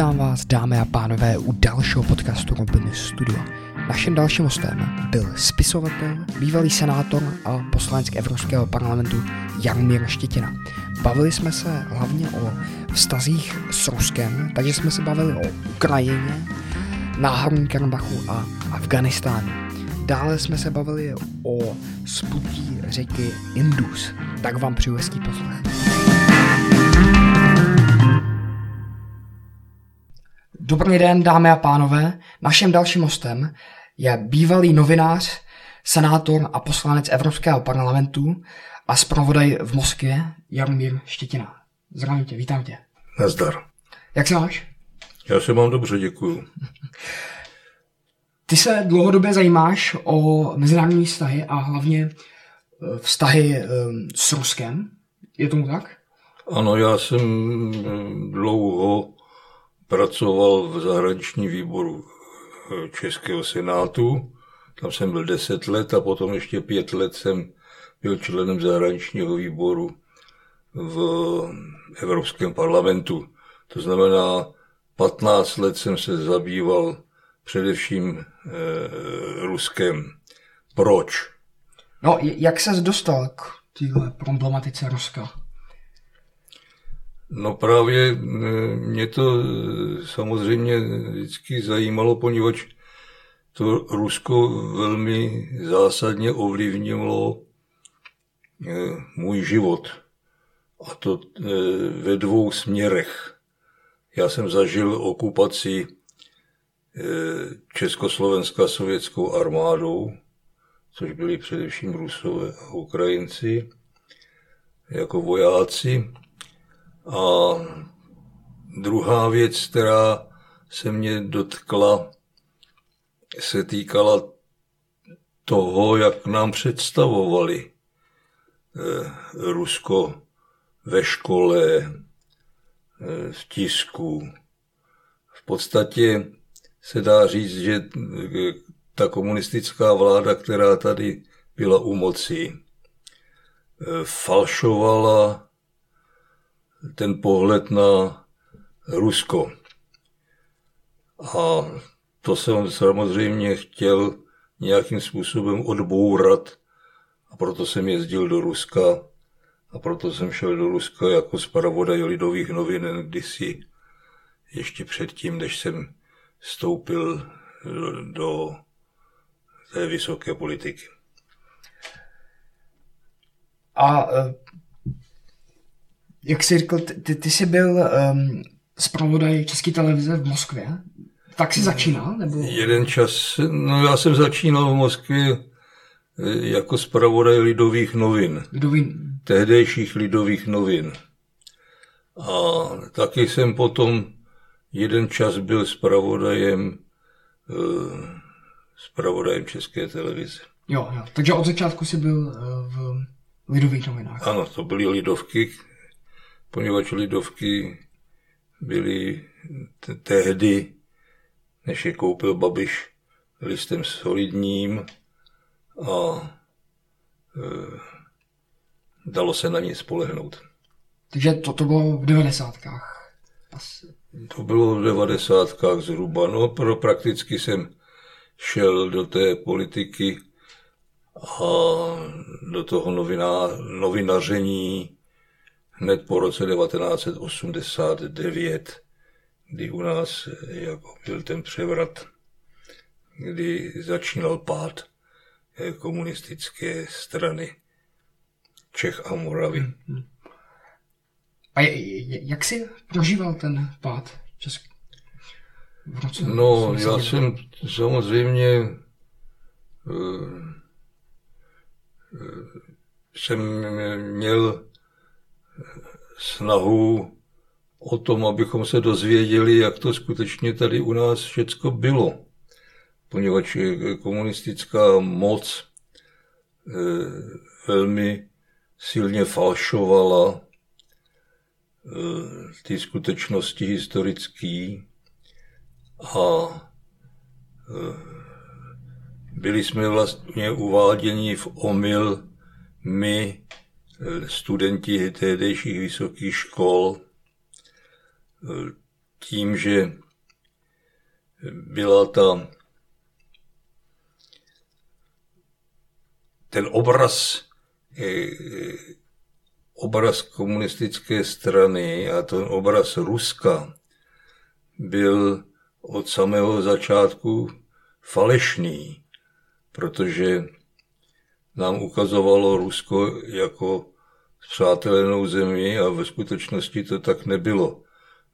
Vítám vás, dámy a pánové, u dalšího podcastu Robiny Studio. Naším dalším hostem byl spisovatel, bývalý senátor a poslanec Evropského parlamentu Jaromír Štětina. Bavili jsme se hlavně o vztazích s Ruskem, takže jsme se bavili o Ukrajině, Náhorní Karabachu a Afganistánu. Dále jsme se bavili o sputí řeky Indus. Tak vám přeju hezký poslech. Dobrý den, dámy a pánové. Naším dalším hostem je bývalý novinář, senátor a poslanec Evropského parlamentu a zpravodaj v Moskvě Jaromír Štětina. Zdravím tě, vítám tě. Nazdar. Jak se máš? Já se mám dobře, děkuju. Ty se dlouhodobě zajímáš o mezinárodní vztahy a hlavně eh, vztahy eh, s Ruskem. Je tomu tak? Ano, já jsem eh, dlouho pracoval v zahraniční výboru Českého senátu. Tam jsem byl deset let a potom ještě pět let jsem byl členem zahraničního výboru v Evropském parlamentu. To znamená, 15 let jsem se zabýval především e, Ruskem. Proč? No, jak ses dostal k téhle problematice Ruska? No právě mě to samozřejmě vždycky zajímalo, poněvadž to Rusko velmi zásadně ovlivnilo můj život. A to ve dvou směrech. Já jsem zažil okupaci Československá sovětskou armádou, což byli především Rusové a Ukrajinci, jako vojáci. A druhá věc, která se mě dotkla, se týkala toho, jak nám představovali eh, Rusko ve škole, eh, v tisku. V podstatě se dá říct, že eh, ta komunistická vláda, která tady byla u moci, falšovala ten pohled na Rusko. A to jsem samozřejmě chtěl nějakým způsobem odbourat a proto jsem jezdil do Ruska a proto jsem šel do Ruska jako zpravodaj lidových novin kdysi ještě předtím, než jsem vstoupil do, do té vysoké politiky. A jak jsi řekl, ty, ty jsi byl um, zpravodaj České televize v Moskvě. Tak jsi začínal? Nebo? Jeden čas, no já jsem začínal v Moskvě eh, jako zpravodaj lidových novin. Lidovin. Tehdejších lidových novin. A taky jsem potom jeden čas byl zpravodajem, eh, zpravodajem České televize. Jo, jo, takže od začátku jsi byl eh, v lidových novinách. Ano, to byly lidovky, poněvadž lidovky byly tehdy, než je koupil Babiš listem solidním a e, dalo se na ně spolehnout. Takže to, to bylo v devadesátkách? Asi. To bylo v devadesátkách zhruba. No, pro prakticky jsem šel do té politiky a do toho novina, novinaření hned po roce 1989, kdy u nás jako byl ten převrat, kdy začínal pád komunistické strany Čech a Moravy. Hmm. A jak jsi prožíval ten pád Česk... No, já jsem samozřejmě uh, jsem měl snahu o tom, abychom se dozvěděli, jak to skutečně tady u nás všecko bylo. Poněvadž komunistická moc eh, velmi silně falšovala eh, ty skutečnosti historické a eh, byli jsme vlastně uváděni v omyl my, studenti tehdejších vysokých škol, tím, že byla ta ten obraz obraz komunistické strany a ten obraz Ruska byl od samého začátku falešný, protože nám ukazovalo Rusko jako přátelenou zemi a ve skutečnosti to tak nebylo.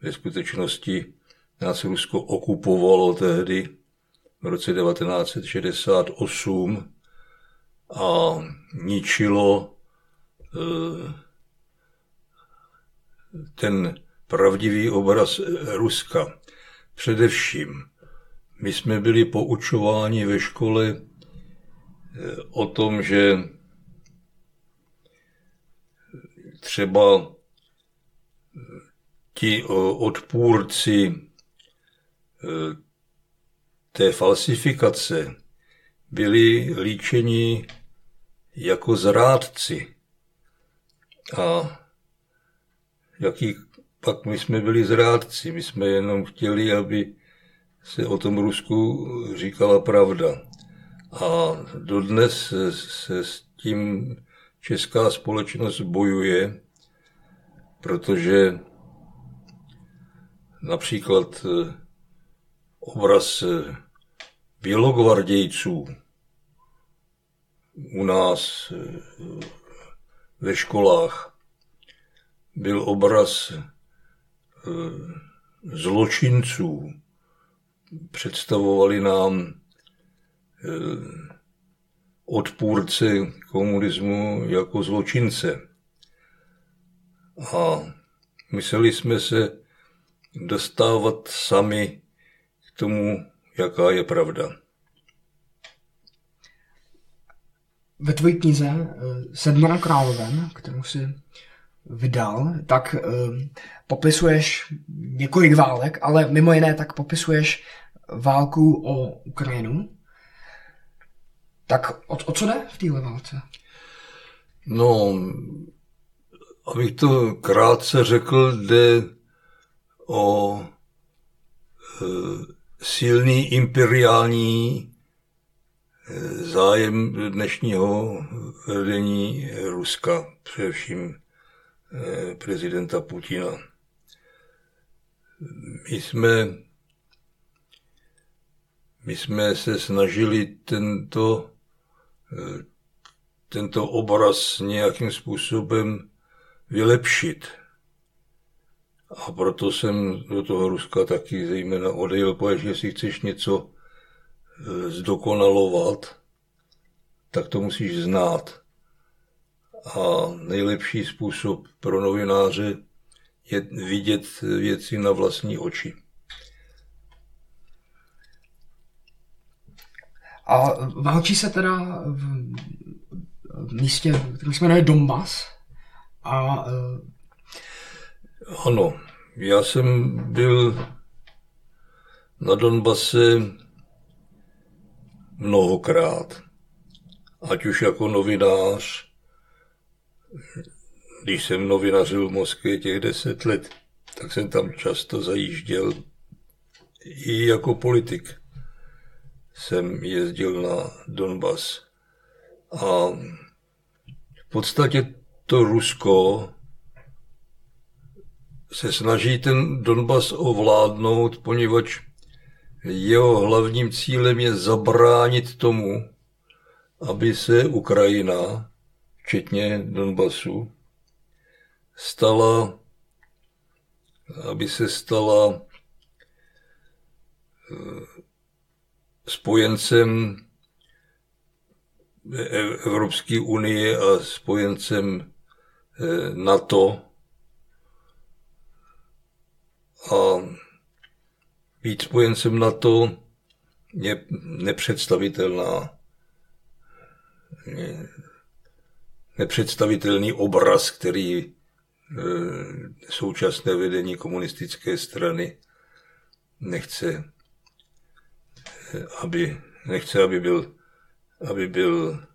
Ve skutečnosti nás Rusko okupovalo tehdy v roce 1968 a ničilo eh, ten pravdivý obraz Ruska. Především my jsme byli poučováni ve škole o tom, že třeba ti odpůrci eh, té falsifikace byli líčeni jako zrádci. A jaký pak my jsme byli zrádci, my jsme jenom chtěli, aby se o tom Rusku říkala pravda. A dodnes se s tím česká společnost bojuje, protože například eh, obraz eh, bělogvardějců u nás eh, ve školách byl obraz zločinců. Představovali nám odpůrce komunismu jako zločince. A mysleli jsme se dostávat sami k tomu, jaká je pravda. Ve tvojí knize eh, Sedmora královen, kterou si vydal, tak uh, popisuješ několik válek, ale mimo jiné tak popisuješ válku o Ukrajinu. Tak o, o co jde v téhle válce? No, abych to krátce řekl, jde o e, silný imperiální e, zájem dnešního vedení Ruska, především e, prezidenta Putina. My jsme, my jsme se snažili tento tento obraz nějakým způsobem vylepšit. A proto jsem do toho Ruska taky zejména odejel, protože si chceš něco e, zdokonalovat, tak to musíš znát. A nejlepší způsob pro novináře je vidět věci na vlastní oči. A válčí se teda v, místě, který se jmenuje Donbass. A, uh... Ano, já jsem byl na Donbase mnohokrát. Ať už jako novinář, když jsem novinařil v Moskvě těch deset let, tak jsem tam často zajížděl i jako politik jsem jezdil na Donbas. A v podstatě to Rusko se snaží ten Donbas ovládnout, poněvadž jeho hlavním cílem je zabránit tomu, aby se Ukrajina, včetně Donbasu, stala, aby se stala eh, spojencem Evropské unie a spojencem eh, NATO. A být spojencem NATO je nepředstavitelná nepředstavitelný obraz, který eh, současné vedení komunistické strany nechce aby, nechce, aby byl, aby byl,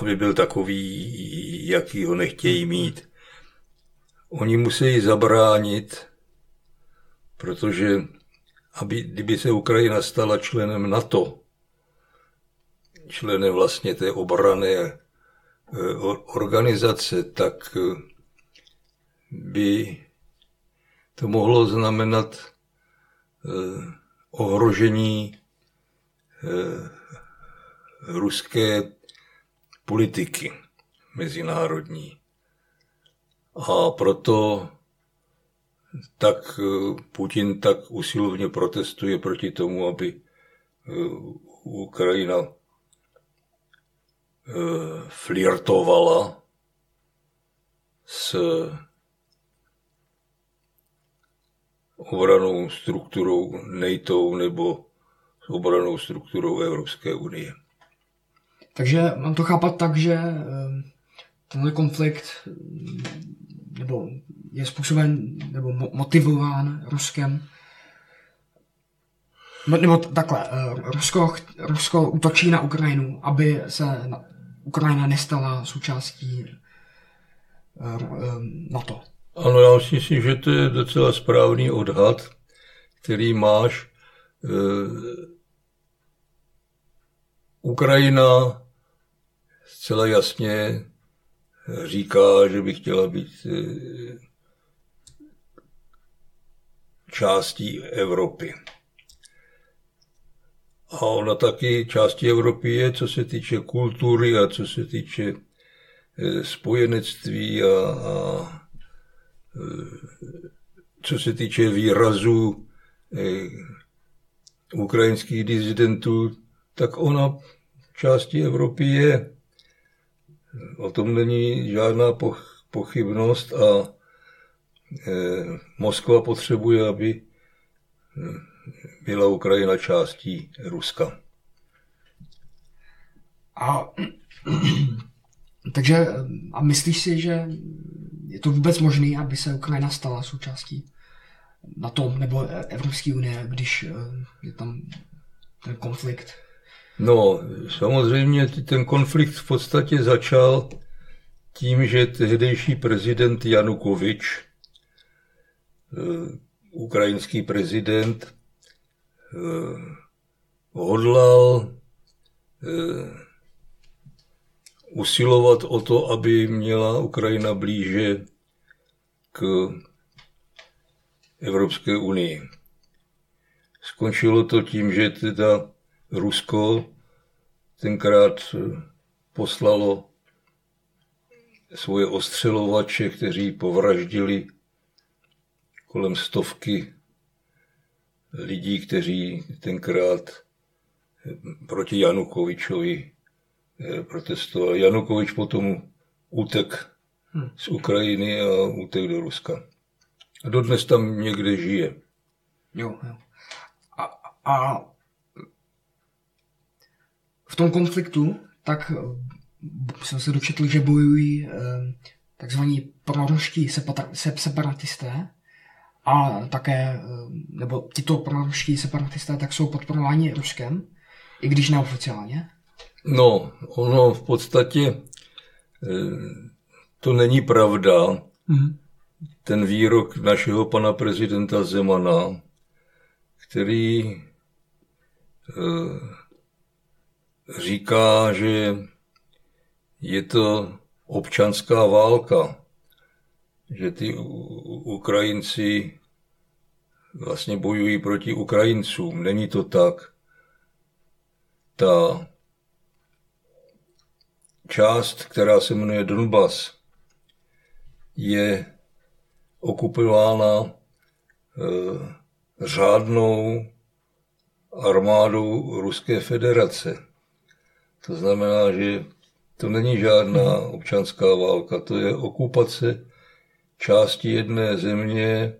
aby byl takový, jaký ho nechtějí mít. oni musí zabránit, protože aby, kdyby se Ukrajina stala členem NATO, členem vlastně té obrané eh, organizace, tak eh, by to mohlo znamenat ohrožení ruské politiky mezinárodní. A proto tak Putin tak usilovně protestuje proti tomu, aby Ukrajina flirtovala s obranou strukturou NATO nebo s obranou strukturou Evropské unie. Takže mám to chápat tak, že eh, tenhle konflikt nebo je způsoben nebo motivován Ruskem no, nebo takhle, eh, Rusko, Rusko útočí na Ukrajinu, aby se Ukrajina nestala součástí eh, NATO. Ano, já si myslím, že to je docela správný odhad, který máš. Ukrajina zcela jasně říká, že by chtěla být eh, částí Evropy. A ona taky částí Evropy je, co se týče kultury a co se týče eh, spojenectví a, a eh, co se týče výrazu ukrajinských dizidentů, tak ona částí Evropy je. O tom není žádná pochybnost a e, Moskva potřebuje, aby e, byla Ukrajina částí Ruska. A takže a myslíš si, že je to vůbec možné, aby se Ukrajina stala součástí na tom nebo Evropské unie, když e, je tam ten konflikt? No, samozřejmě ten konflikt v podstatě začal tím, že tehdejší prezident Janukovič, eh, ukrajinský prezident, eh, hodlal eh, usilovat o to, aby měla Ukrajina blíže k Evropské unii. Skončilo to tím, že teda Rusko tenkrát eh, poslalo svoje ostřelovače, kteří povraždili kolem stovky lidí, kteří tenkrát eh, proti Janukovičovi eh, protestovali. Janukovič potom utek hm. z Ukrajiny a utek do Ruska. A dodnes tam někde žije. Jo, jo. A, a v tom konfliktu, tak jsem se dočetl, že bojují eh, takzvaní proruští separatisté a také, eh, nebo tito proruští separatisté tak jsou podporováni Ruskem, i když neoficiálně. No, ono v podstatě to není pravda. Mm-hmm. Ten výrok našeho pana prezidenta Zemana, který říká, že je to občanská válka, že ty Ukrajinci vlastně bojují proti Ukrajincům. Není to tak. Ta část, která se jmenuje Donbas, je okupována e, řádnou armádou Ruské federace. To znamená, že to není žádná občanská válka, to je okupace části jedné země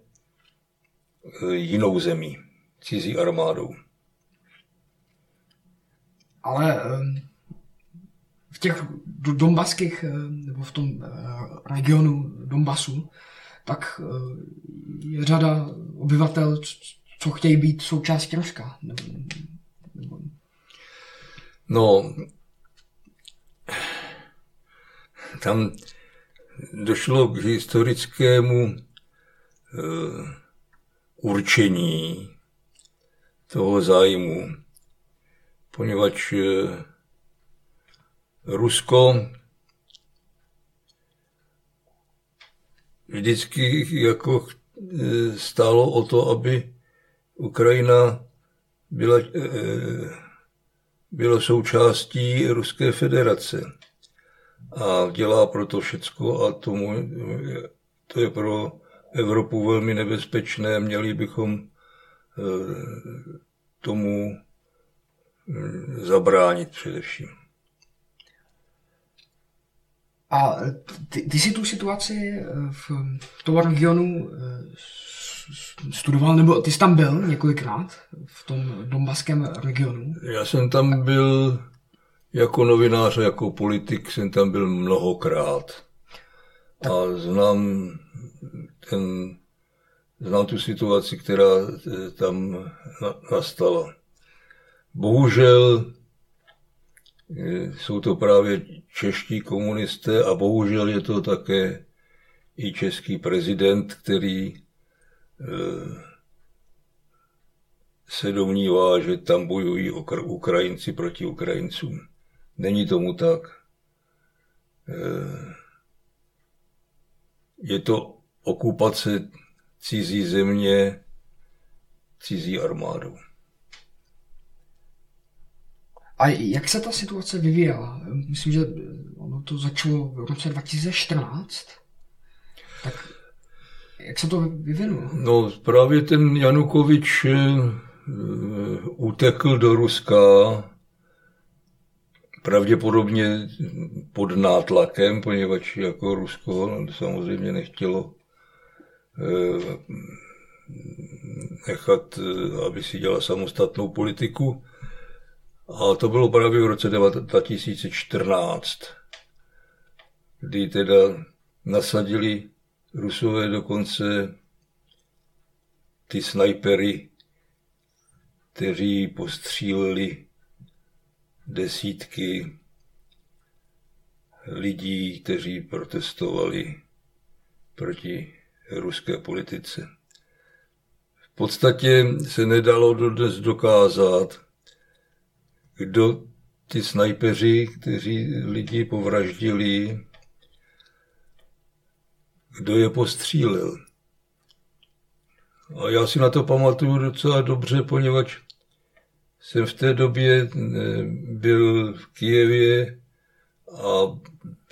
eh, jinou zemí, cizí armádou. Ale eh, v těch dombaských, eh, nebo v tom regionu Donbasu, tak je řada obyvatel, co chtějí být součástí Ruska. No, tam došlo k historickému určení toho zájmu, poněvadž Rusko vždycky jako stálo o to, aby Ukrajina byla, byla součástí Ruské federace a dělá proto všecko a tomu, to je pro Evropu velmi nebezpečné. Měli bychom tomu zabránit především. A ty, ty jsi tu situaci eh, v tom regionu eh, studoval, nebo ty jsi tam byl několikrát v tom dombaském regionu? Já jsem tam byl jako novinář, jako politik jsem tam byl mnohokrát. Tak. A znám, ten, znám tu situaci, která eh, tam nastala. Bohužel jsou to právě čeští komunisté a bohužel je to také i český prezident, který eh, se domnívá, že tam bojují Ukrajinci proti Ukrajincům. Není tomu tak. Eh, je to okupace cizí země cizí armádou. A jak se ta situace vyvíjela? Myslím, že ono to začalo v roce 2014. Tak jak se to vyvinulo? No právě ten Janukovič eh, utekl do Ruska pravděpodobně pod nátlakem, poněvadž jako Rusko samozřejmě nechtělo eh, nechat, eh, aby si dělala samostatnou politiku. A to bylo právě v roce 2014, kdy teda nasadili Rusové dokonce ty snajpery, kteří postříleli desítky lidí, kteří protestovali proti ruské politice. V podstatě se nedalo dodnes dokázat, kdo ty snajpeři, kteří lidi povraždili, kdo je postřílel. A já si na to pamatuju docela dobře, poněvadž jsem v té době eh, byl v Kijevě a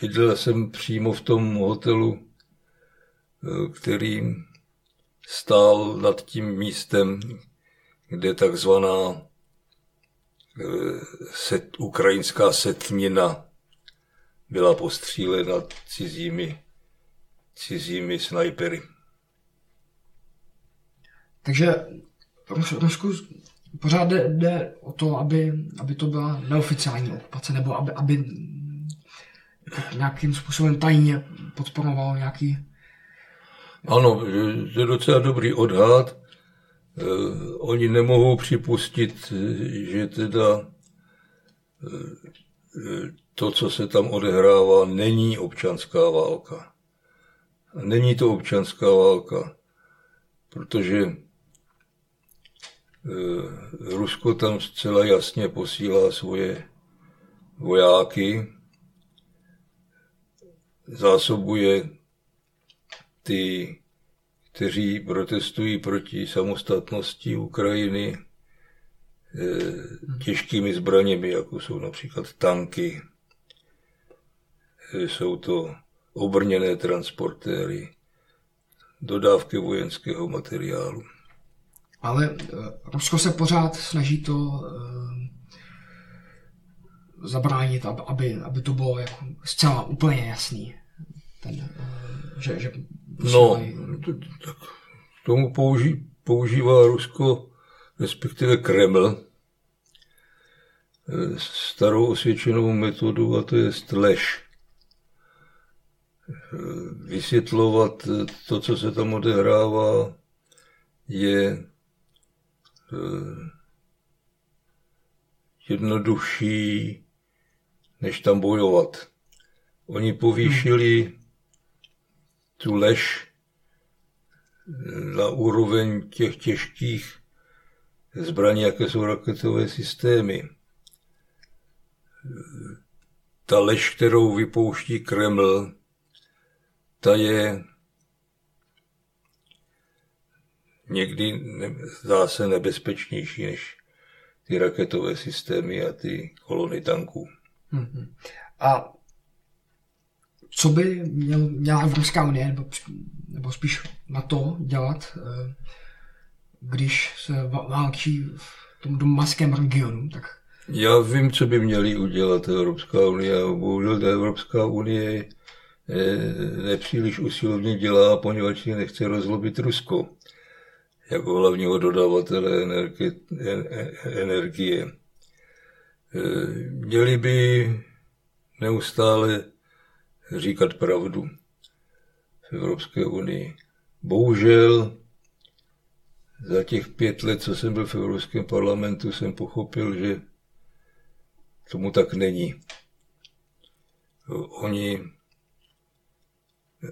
bydlel jsem přímo v tom hotelu, eh, který stál nad tím místem, kde takzvaná set, ukrajinská setnina byla postřílena cizími, cizími snajpery. Takže Rusku pořád jde, jde o to, aby, aby to byla neoficiální okupace, nebo aby, aby nějakým způsobem tajně podporovalo nějaký... Ano, to je docela dobrý odhad. Eh, oni nemohou připustit, že teda eh, to, co se tam odehrává, není občanská válka. Není to občanská válka, protože Eh, Rusko tam zcela jasně posílá svoje vojáky, zásobuje ty, kteří protestují proti samostatnosti Ukrajiny eh, těžkými zbraněmi, jako jsou například tanky, eh, jsou to obrněné transportéry, dodávky vojenského materiálu. Ale eh, Rusko se pořád snaží to zabránit, aby, aby to bylo jako zcela úplně jasný. Ten, že, že no, tak tomu použí, používá Rusko, respektive Kreml, starou osvědčenou metodu a to je lež. Vysvětlovat to, co se tam odehrává, je Eh, jednodušší, než tam bojovat. Oni povýšili tu lež na úroveň těch těžkých zbraní, jaké jsou raketové systémy. Ta lež, kterou vypouští Kreml, ta je někdy zdá se nebezpečnější než ty raketové systémy a ty kolony tanků. Mm-hmm. A co by měl, měla Evropská unie, nebo, nebo spíš na to dělat, eh, když se válčí v tom domaském regionu, tak já vím, co by měli udělat Evropská unie. Bohužel ta Evropská unie eh, nepříliš usilovně dělá, poněvadž nechce rozlobit Rusko jako hlavního dodavatele energie. energie. Měli by neustále říkat pravdu v Evropské unii. Bohužel za těch pět let, co jsem byl v Evropském parlamentu, jsem pochopil, že tomu tak není. Oni,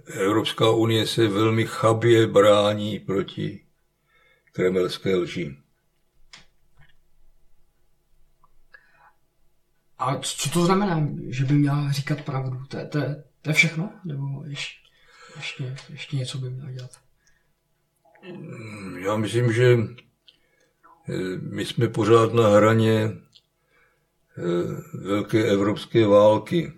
Evropská unie se velmi chabě brání proti kremelské lži. A co to znamená, že by měla říkat pravdu? To, to, to je všechno? Nebo ještě, ještě, ještě něco by měla dělat? Já myslím, že eh, my jsme pořád na hraně eh, velké evropské války.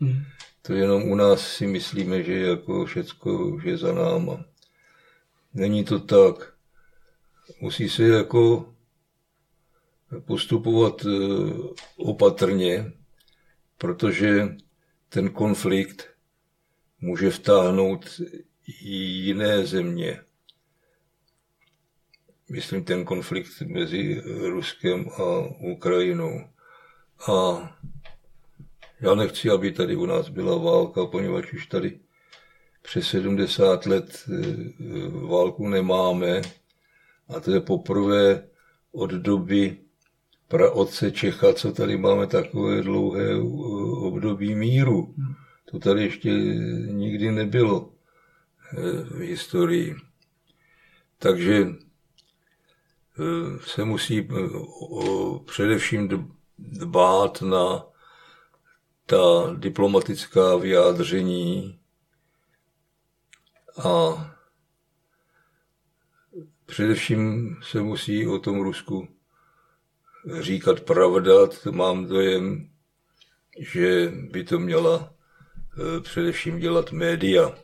Hmm. To jenom u nás si myslíme, že jako všecko už je za náma. Není to tak. Musí se jako postupovat eh, opatrně, protože ten konflikt může vtáhnout i jiné země. Myslím ten konflikt mezi Ruskem a Ukrajinou. A já nechci, aby tady u nás byla válka, poněvadž už tady přes 70 let eh, válku nemáme. A to je poprvé od doby praotce Čecha, co tady máme takové dlouhé období míru. To tady ještě nikdy nebylo eh, v historii. Takže eh, se musí eh, především dbát na ta diplomatická vyjádření a především se musí o tom Rusku říkat pravda, mám dojem, že by to měla eh, především dělat média.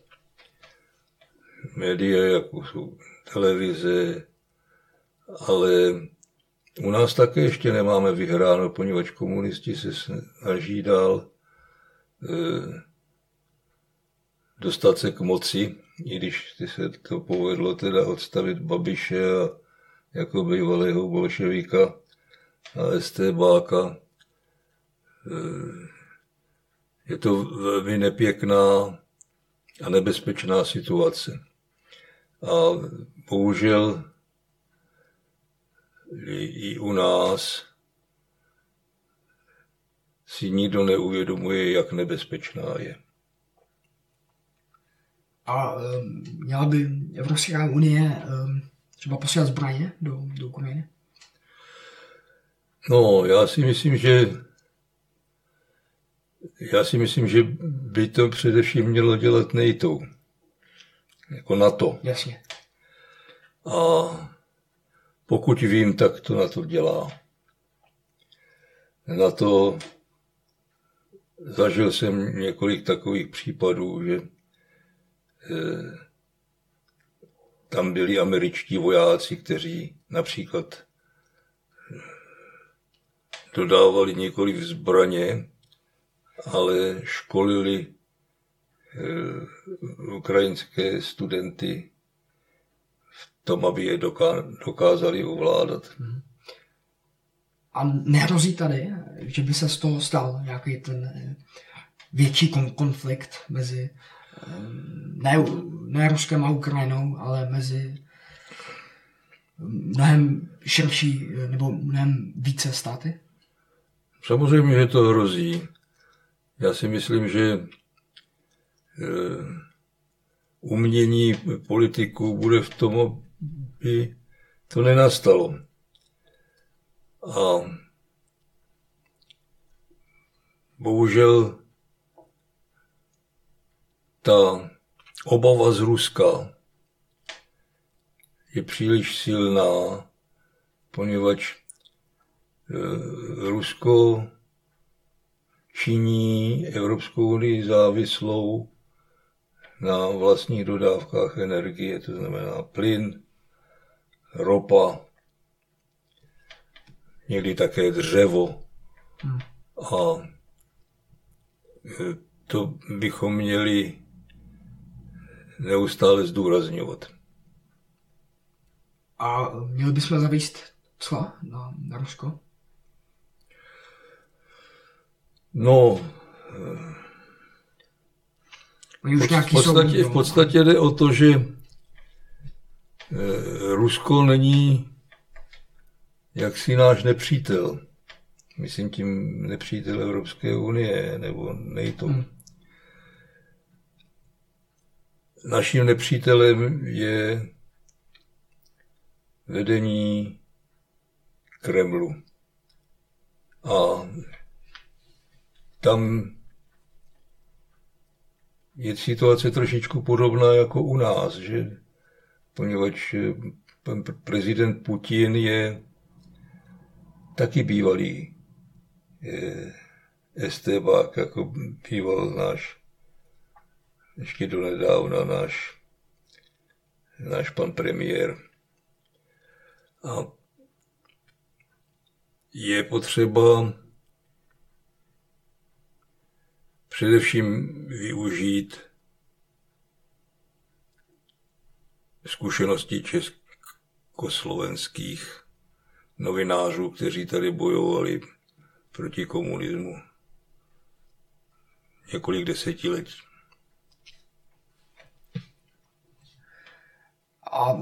Média, jako jsou televize, ale u nás také ještě nemáme vyhráno, poněvadž komunisti se snaží dál eh, dostat se k moci, i když se to povedlo teda odstavit Babiše a jako bývalého bolševika a STBáka. Eh, je to velmi nepěkná a nebezpečná situace. A bohužel i u nás si nikdo neuvědomuje, jak nebezpečná je. A um, měla by Evropská unie um, třeba posílat zbraně do, do Ukrajiny? No, já si myslím, že já si myslím, že by to především mělo dělat NATO. Jako NATO. Jasně. A pokud vím, tak to na to dělá. Na to zažil jsem několik takových případů, že eh, tam byli američtí vojáci, kteří například dodávali několik zbraně, ale školili eh, ukrajinské studenty v tom, aby je dokázali ovládat. A nehrozí tady, že by se z toho stal nějaký ten eh, větší konflikt mezi eh, ne, ne Ruskem a Ukrajinou, ale mezi mnohem širší nebo mnohem více státy? Samozřejmě, že to hrozí. Já si myslím, že eh, umění politiků bude v tom, aby to nenastalo. A bohužel ta obava z Ruska je příliš silná, poněvadž eh, Rusko činí Evropskou unii závislou na vlastních dodávkách energie, to znamená plyn, ropa, někdy také dřevo. Hmm. A e, to bychom měli neustále zdůrazňovat. A měli bychom zavést co na, na Rusko? No, Oni už v, podstatě, v podstatě jde o to, že e, Rusko není jaksi náš nepřítel. Myslím tím nepřítel Evropské unie nebo NATO. Hmm. Naším nepřítelem je vedení Kremlu. A tam je situace trošičku podobná jako u nás, že poněvadž pan prezident Putin je taky bývalý estébák, jako býval náš ještě do nedávna náš, náš pan premiér. A je potřeba především využít zkušenosti československých novinářů, kteří tady bojovali proti komunismu několik desetiletí. A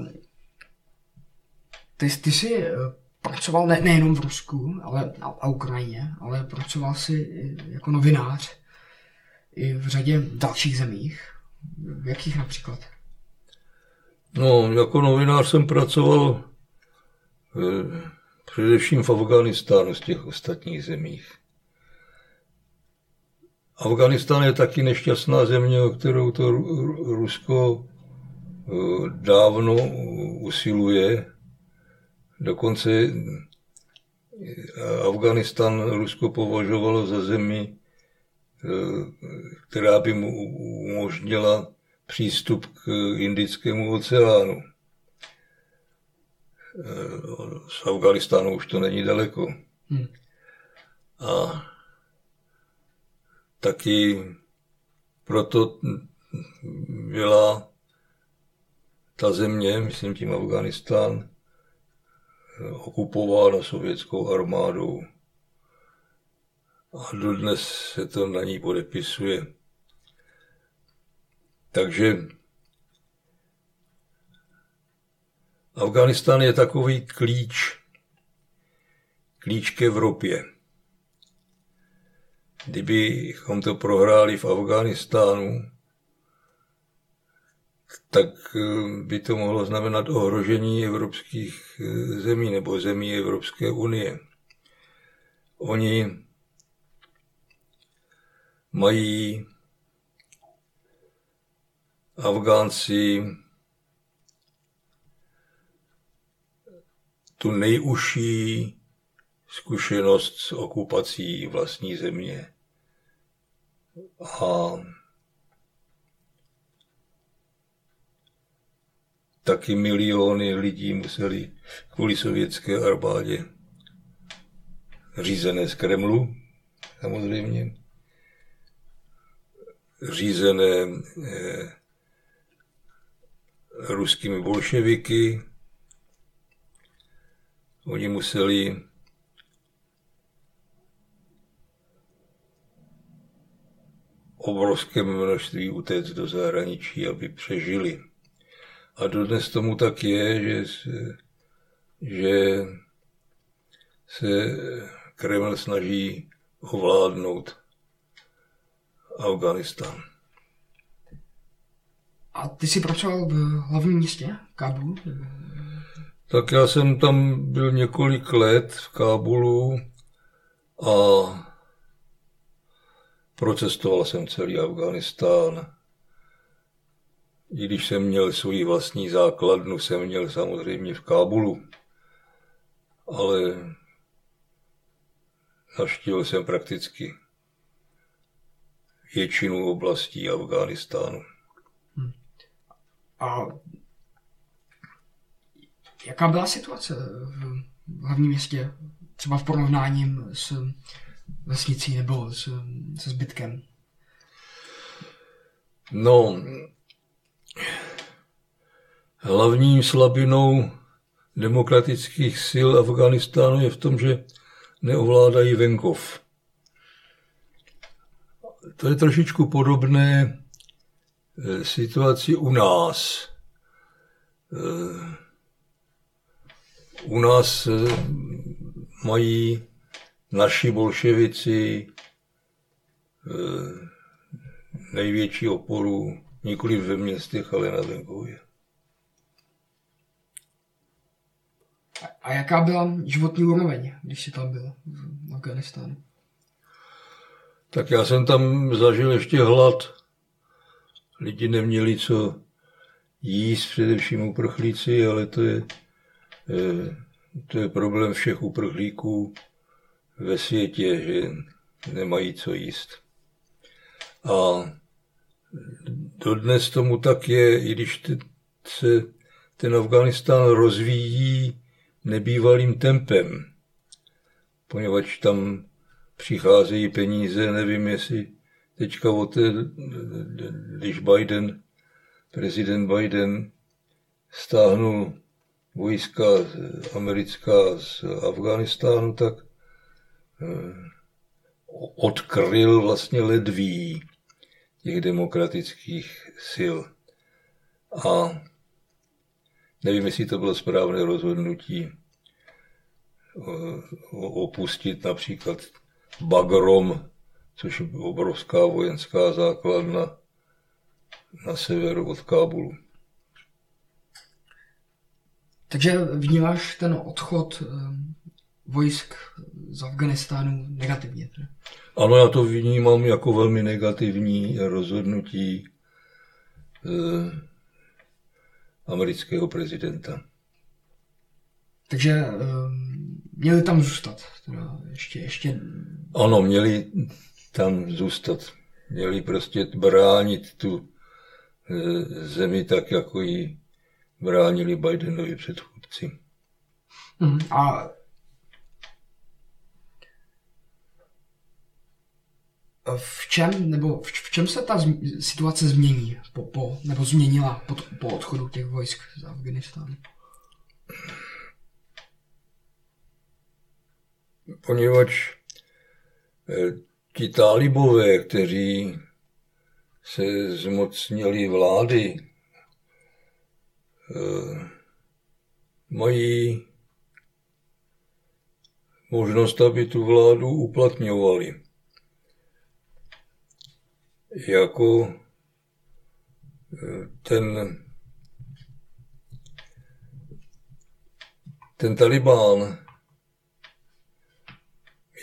ty, ty jsi eh, pracoval ne, nejenom v Rusku ale, a, a Ukrajině, ale pracoval jsi jako novinář i v řadě dalších zemích. V jakých například? No, jako novinář jsem pracoval eh, především v Afganistánu z těch ostatních zemích. Afganistán je taky nešťastná země, o kterou to Rusko eh, dávno usiluje. Dokonce eh, Afganistán Rusko považovalo za zemi, která by mu umožnila přístup k Indickému oceánu. Z Afganistánu už to není daleko. Hmm. A taky proto byla ta země, myslím tím Afganistán, okupována sovětskou armádou a dodnes se to na ní podepisuje. Takže Afganistán je takový klíč, klíč k Evropě. Kdybychom to prohráli v Afganistánu, tak eh, by to mohlo znamenat ohrožení evropských eh, zemí nebo zemí Evropské unie. Oni mají Afgánci tu nejužší zkušenost s okupací vlastní země. A taky miliony lidí museli kvůli sovětské armádě řízené z Kremlu, samozřejmě, řízené eh, ruskými bolševiky. Oni museli obrovské množství utéct do zahraničí, aby přežili. A dodnes tomu tak je, že, že se Kreml snaží ovládnout Afganistán. A ty jsi pracoval v hlavním městě, Kábulu? Tak já jsem tam byl několik let v Kábulu a procestoval jsem celý Afganistán. I když jsem měl svůj vlastní základnu, jsem měl samozřejmě v Kábulu, ale navštívil jsem prakticky většinu oblastí Afghánistánu. Hmm. A jaká byla situace v hlavním městě, třeba v porovnání s vesnicí nebo s, se zbytkem? No, hlavní slabinou demokratických sil Afganistánu je v tom, že neovládají venkov. To je trošičku podobné eh, situaci u nás. Eh, u nás eh, mají naši bolševici největší oporu nikoli ve městech, ale na venkově. A jaká byla životní úroveň, když jsi tam byl v Afganistánu? Tak já jsem tam zažil ještě hlad. Lidi neměli co jíst, především uprchlíci, ale to je, eh, to je problém všech uprchlíků ve světě, že nemají co jíst. A dodnes tomu tak je, i když se ten Afganistán rozvíjí nebývalým tempem, poněvadž tam přicházejí peníze, nevím, jestli teďka o té, když Biden, prezident Biden stáhnul vojska americká z Afganistánu, tak eh, odkryl vlastně ledví těch demokratických sil. A nevím, jestli to bylo správné rozhodnutí opustit například Bagrom, což je obrovská vojenská základna na severu od Kábulu. Takže vnímáš ten odchod eh, vojsk z Afganistánu negativně? Tedy? Ano, já to vnímám jako velmi negativní rozhodnutí eh, amerického prezidenta. Takže eh, měli tam zůstat? Teda ještě, ještě... Ano, měli tam zůstat. Měli prostě bránit tu eh, zemi tak, jako ji bránili Bidenovi předchůdci. Hmm. A v čem, nebo v, v čem se ta situace změní, po, po, nebo změnila po, po odchodu těch vojsk z Afganistánu? Poněvadž eh, ti talibové, kteří se zmocnili vlády, eh, mají možnost, aby tu vládu uplatňovali jako eh, ten, ten Talibán,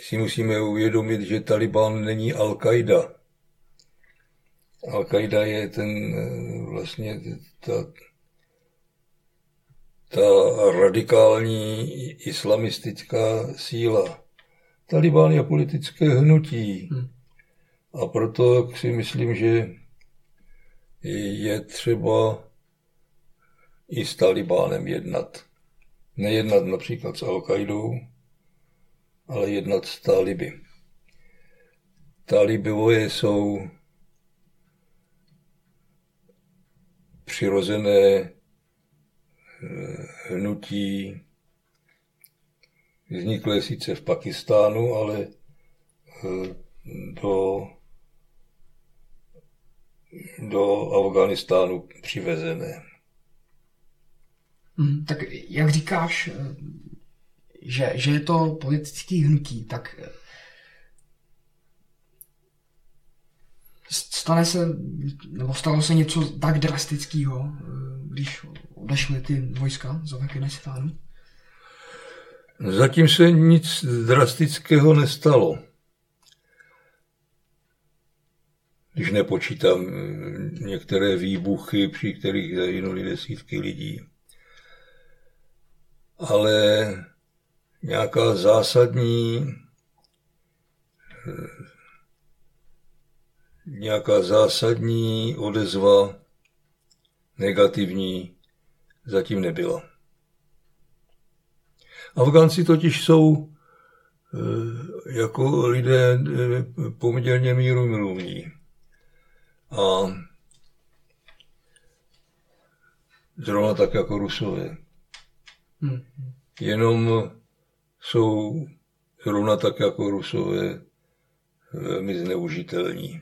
si musíme uvědomit, že Taliban není Al-Qaida. Al-Qaida je ten eh, vlastně ta, ta radikální islamistická síla. Taliban je politické hnutí. Hmm. A proto si myslím, že je třeba i s Talibánem jednat. Nejednat například s Al-Qaidou, ale jednat s Taliby. Talibové jsou přirozené eh, hnutí, vzniklé sice v Pakistánu, ale eh, do do Afganistánu přivezené. Hmm, tak jak říkáš, eh, že, že je to politický hnutí, tak eh, stane se, nebo stalo se něco tak drastického, eh, když odešly ty vojska z Afganistánu? Zatím se nic drastického nestalo. Když nepočítám eh, některé výbuchy, při kterých zahynuli desítky lidí. Ale nějaká zásadní eh, nějaká zásadní odezva negativní zatím nebyla. Afgánci totiž jsou eh, jako lidé eh, poměrně míru milovní. A zrovna tak jako Rusové. Hmm. Jenom jsou zrovna tak jako Rusové velmi zneužitelní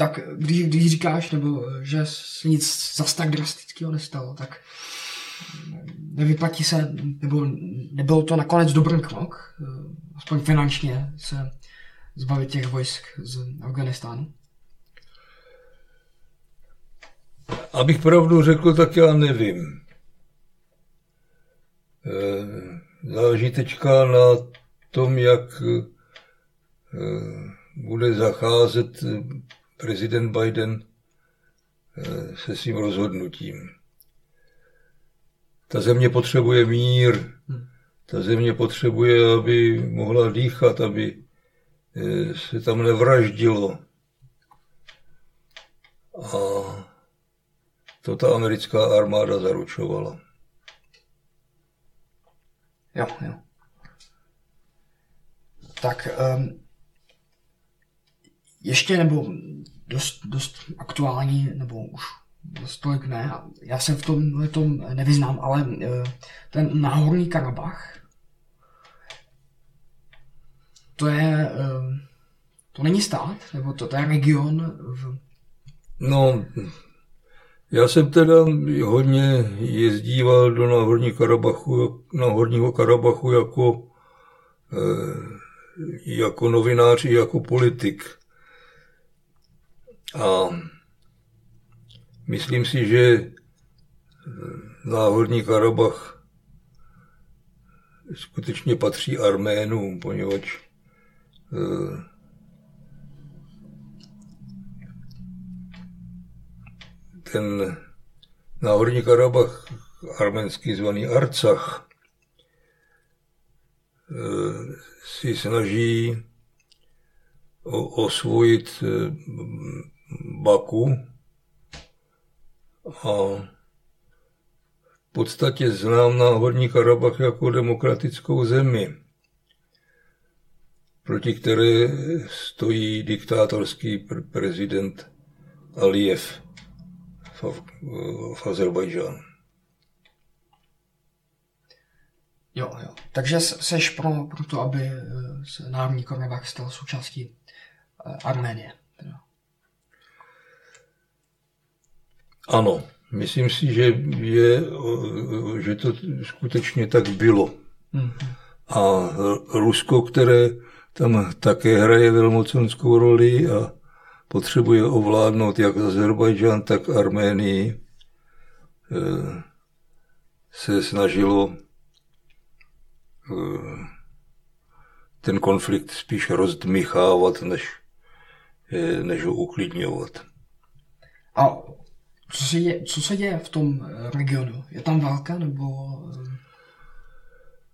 tak když, když říkáš, nebo že se nic zas tak drastického nestalo, tak nevyplatí se, nebo nebyl to nakonec dobrý krok, aspoň finančně, se zbavit těch vojsk z Afganistánu? Abych pravdu řekl, tak já nevím. Eh, záleží teďka na tom, jak eh, bude zacházet prezident Biden eh, se svým rozhodnutím. Ta země potřebuje mír, ta země potřebuje, aby mohla dýchat, aby se tam nevraždilo. A to ta americká armáda zaručovala. Jo, jo. Tak um, ještě nebo dost, dost aktuální, nebo už dost tolik ne, já se v tom, tom nevyznám, ale eh, ten náhorní Karabach, to je, eh, to není stát, nebo to, to je region v... No, já jsem teda hodně jezdíval do Náhorní Karabachu, Náhorního Karabachu jako, eh, jako novinář i jako politik. A myslím si, že Náhorní Karabach skutečně patří Arménům, poněvadž eh, ten Náhorní Karabach, arménsky zvaný Arcach, eh, si snaží osvojit eh, Baku a v podstatě znám na Horní Karabach jako demokratickou zemi, proti které stojí diktátorský prezident Aliyev v, v Azerbajdžánu. Jo, jo. Takže seš pro, pro to, aby eh, se Národní Karabach stal součástí eh, Arménie. Ano, myslím si, že, je, že to skutečně tak bylo. Mm-hmm. A Rusko, které tam také hraje velmocenskou roli a potřebuje ovládnout jak Azerbajdžán, tak Arménii, eh, se snažilo eh, ten konflikt spíš rozdmichávat, než, eh, než ho uklidňovat. A co se, děje, co se děje v tom regionu? Je tam válka nebo...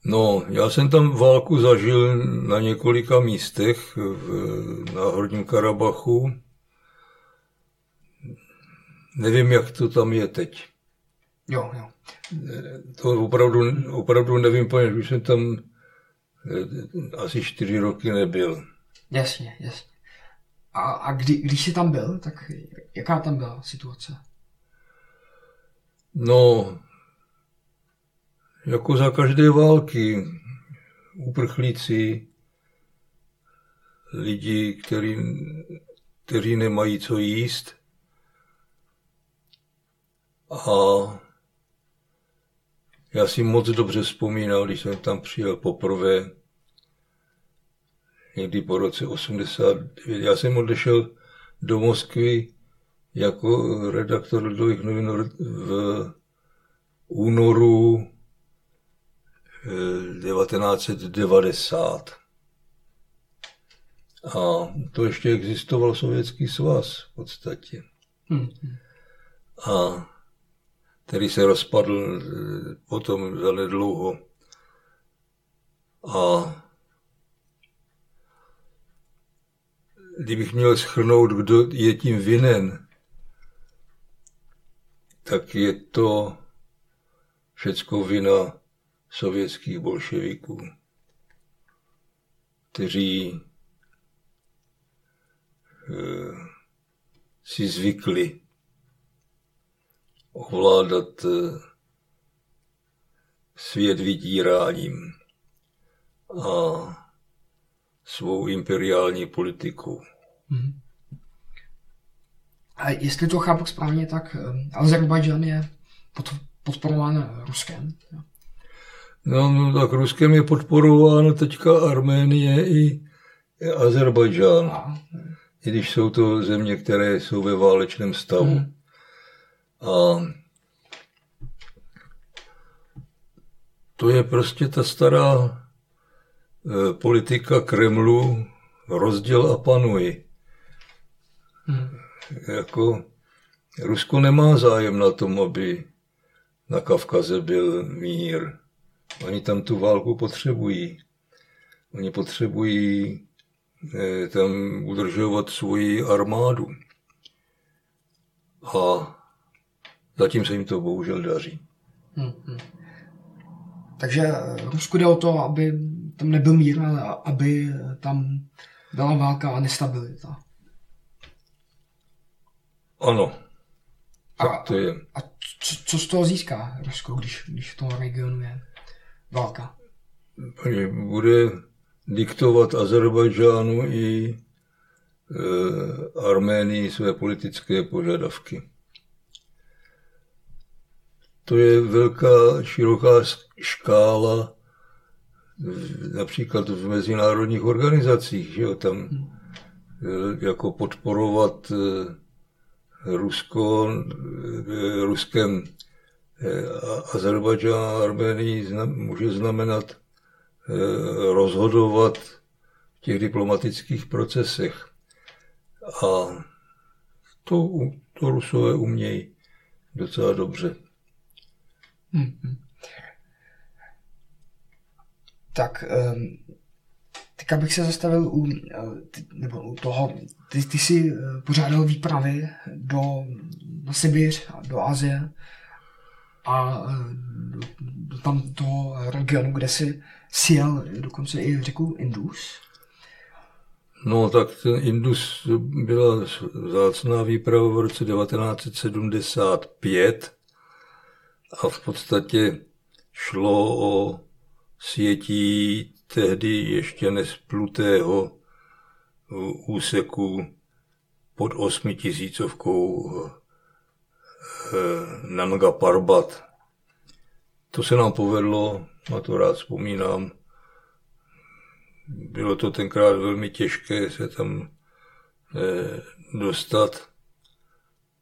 No, já jsem tam válku zažil na několika místech v, na Horním Karabachu. Nevím, jak to tam je teď. Jo, jo. To opravdu, opravdu nevím, protože už jsem tam eh, asi čtyři roky nebyl. Jasně, jasně. A, a kdy, když jsi tam byl, tak jaká tam byla situace? No, jako za každé války, uprchlíci, lidi, který, kteří nemají co jíst. A já si moc dobře vzpomínal, když jsem tam přijel poprvé, někdy po roce 89. Já jsem odešel do Moskvy jako redaktor Lidových novin v únoru 1990. A to ještě existoval Sovětský svaz v podstatě. Hmm. A který se rozpadl eh, potom za nedlouho. A kdybych měl schrnout, kdo je tím vinen, tak je to všecko vina sovětských bolševiků, kteří eh, si zvykli ovládat eh, svět vydíráním a svou imperiální politikou. Hmm. A jestli to chápu správně, tak eh, Azerbajdžan je podporován Ruskem. No, no tak Ruskem je podporována teďka Arménie i Azerbajdžán. I když jsou to země, které jsou ve válečném stavu. Hmm. A to je prostě ta stará e, politika Kremlu rozděl a panuj. Hmm. Jako Rusko nemá zájem na tom, aby na Kavkaze byl mír. Oni tam tu válku potřebují. Oni potřebují eh, tam udržovat svoji armádu. A zatím se jim to bohužel daří. Hmm, hmm. Takže Rusku jde o to, aby tam nebyl mír, ale aby tam byla válka a nestabilita. Ano, tak a, to je. A co, co z toho získá Rusko, když, když v tom regionu je válka? Bude diktovat Azerbajdžánu i e, Arménii své politické požadavky. To je velká, široká škála například v mezinárodních organizacích, že jo, tam hmm. e, jako podporovat e, Rusko, e, Ruskem Azerbajdžán a Arménii může znamenat eh, rozhodovat v těch diplomatických procesech. A to, to Rusové umějí docela dobře. Hmm. Tak um, teďka bych se zastavil u, eh, nebo u toho, ty, ty jsi eh, pořádal výpravy do, na Sibiř, do Azie a do, do tam toho regionu, kde si sjel dokonce i řeku Indus. No tak ten Indus byla zácná výprava v roce 1975 a v podstatě šlo o světí tehdy ještě nesplutého úseku pod osmitisícovkou Eh, Nanga Parbat. To se nám povedlo, na to rád vzpomínám. Bylo to tenkrát velmi těžké se tam eh, dostat,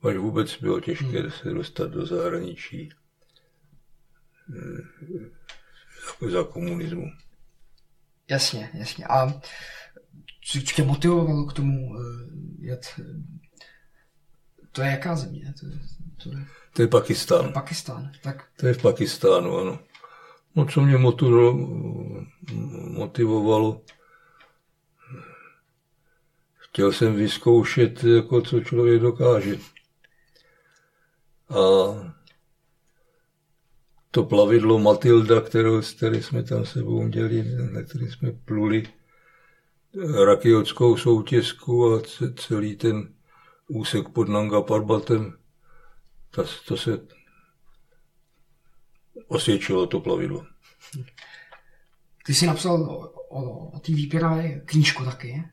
až vůbec bylo těžké hmm. se dostat do zahraničí jako za komunismu. Jasně, jasně. A co tě motivovalo k tomu jet? To je jaká země? To je... To je, to je Pakistán. Pakistán, tak. To je v Pakistánu, ano. No, co mě motivovalo, chtěl jsem vyzkoušet, jako co člověk dokáže. A to plavidlo Matilda, kterou, které jsme tam sebou měli, na který jsme pluli, rakiotskou soutězku a celý ten úsek pod Nanga Parbatem, to, to se osvědčilo to plavidlo. Ty jsi napsal o, o, o té výpěrové knížku taky,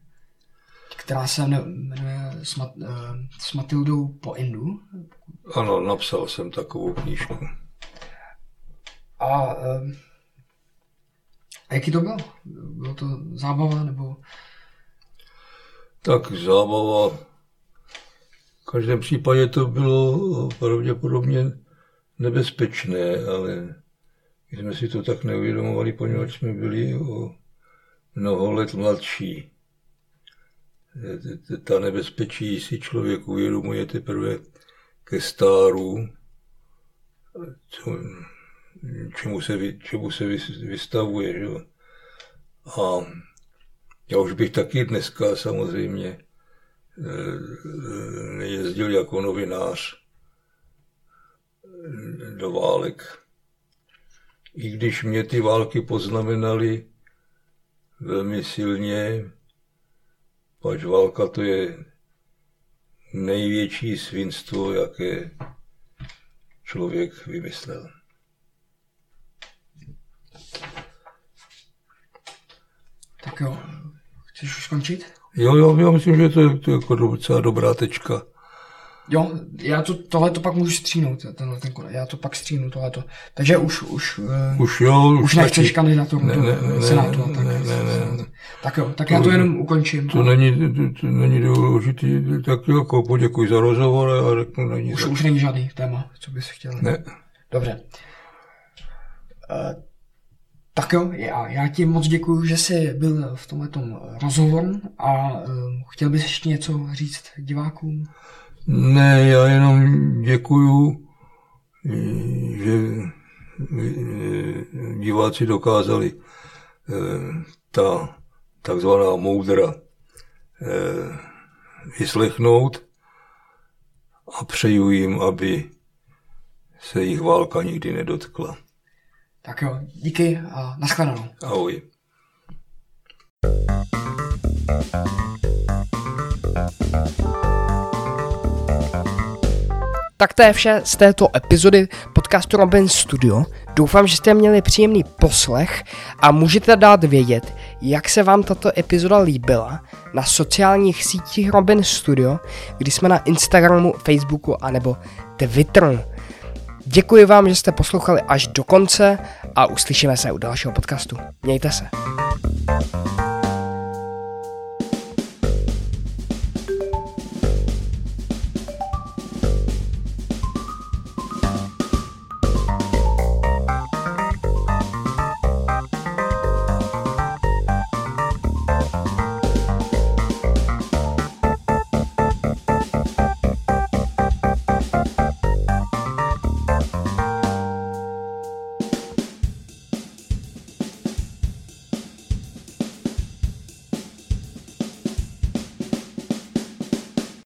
která se jmenuje s, Mat, uh, s Matildou po Indu. Ano, napsal jsem takovou knížku. A, um, jaký to bylo? Bylo to zábava nebo Tak zábava. V každém případě to bylo pravděpodobně nebezpečné, ale my jsme si to tak neuvědomovali, poněvadž jsme byli o mnoho let mladší. Ta nebezpečí si člověk uvědomuje teprve ke stáru, čemu se, čemu se vystavuje. Že? A já už bych taky dneska samozřejmě eh, nejezdil jako novinář do válek. I když mě ty války poznamenaly velmi silně, pač válka to je největší svinstvo, jaké člověk vymyslel. Tak jo, chceš už skončit? Jo, jo, já myslím, že to je, to je jako docela dobrá tečka. Jo, já to, tohle to pak můžu střínout, tenhle ten konec. Já to pak střínu tohleto. Takže už, už, uh, už, jo, už nechceš kandidaturu ne, ne, ne, Senátu. Ne, tak, ne, ne, ne. tak jo, tak to, já to jenom ukončím. To, není, to, to není důležitý, tak jako poděkuji za rozhovor a řeknu, není už, už není žádný téma, co bys chtěl. Ne. Dobře. Uh, tak jo, já, já ti moc děkuji, že jsi byl v tomhle rozhovoru a uh, chtěl bys ještě něco říct divákům? Ne, já jenom děkuju, že diváci dokázali eh, ta takzvaná moudra eh, vyslechnout a přeju jim, aby se jich válka nikdy nedotkla. Tak jo, díky a nashledanou. Ahoj. Tak to je vše z této epizody podcastu Robin Studio. Doufám, že jste měli příjemný poslech a můžete dát vědět, jak se vám tato epizoda líbila na sociálních sítích Robin Studio, kdy jsme na Instagramu, Facebooku a nebo Twitteru. Děkuji vám, že jste poslouchali až do konce a uslyšíme se u dalšího podcastu. Mějte se.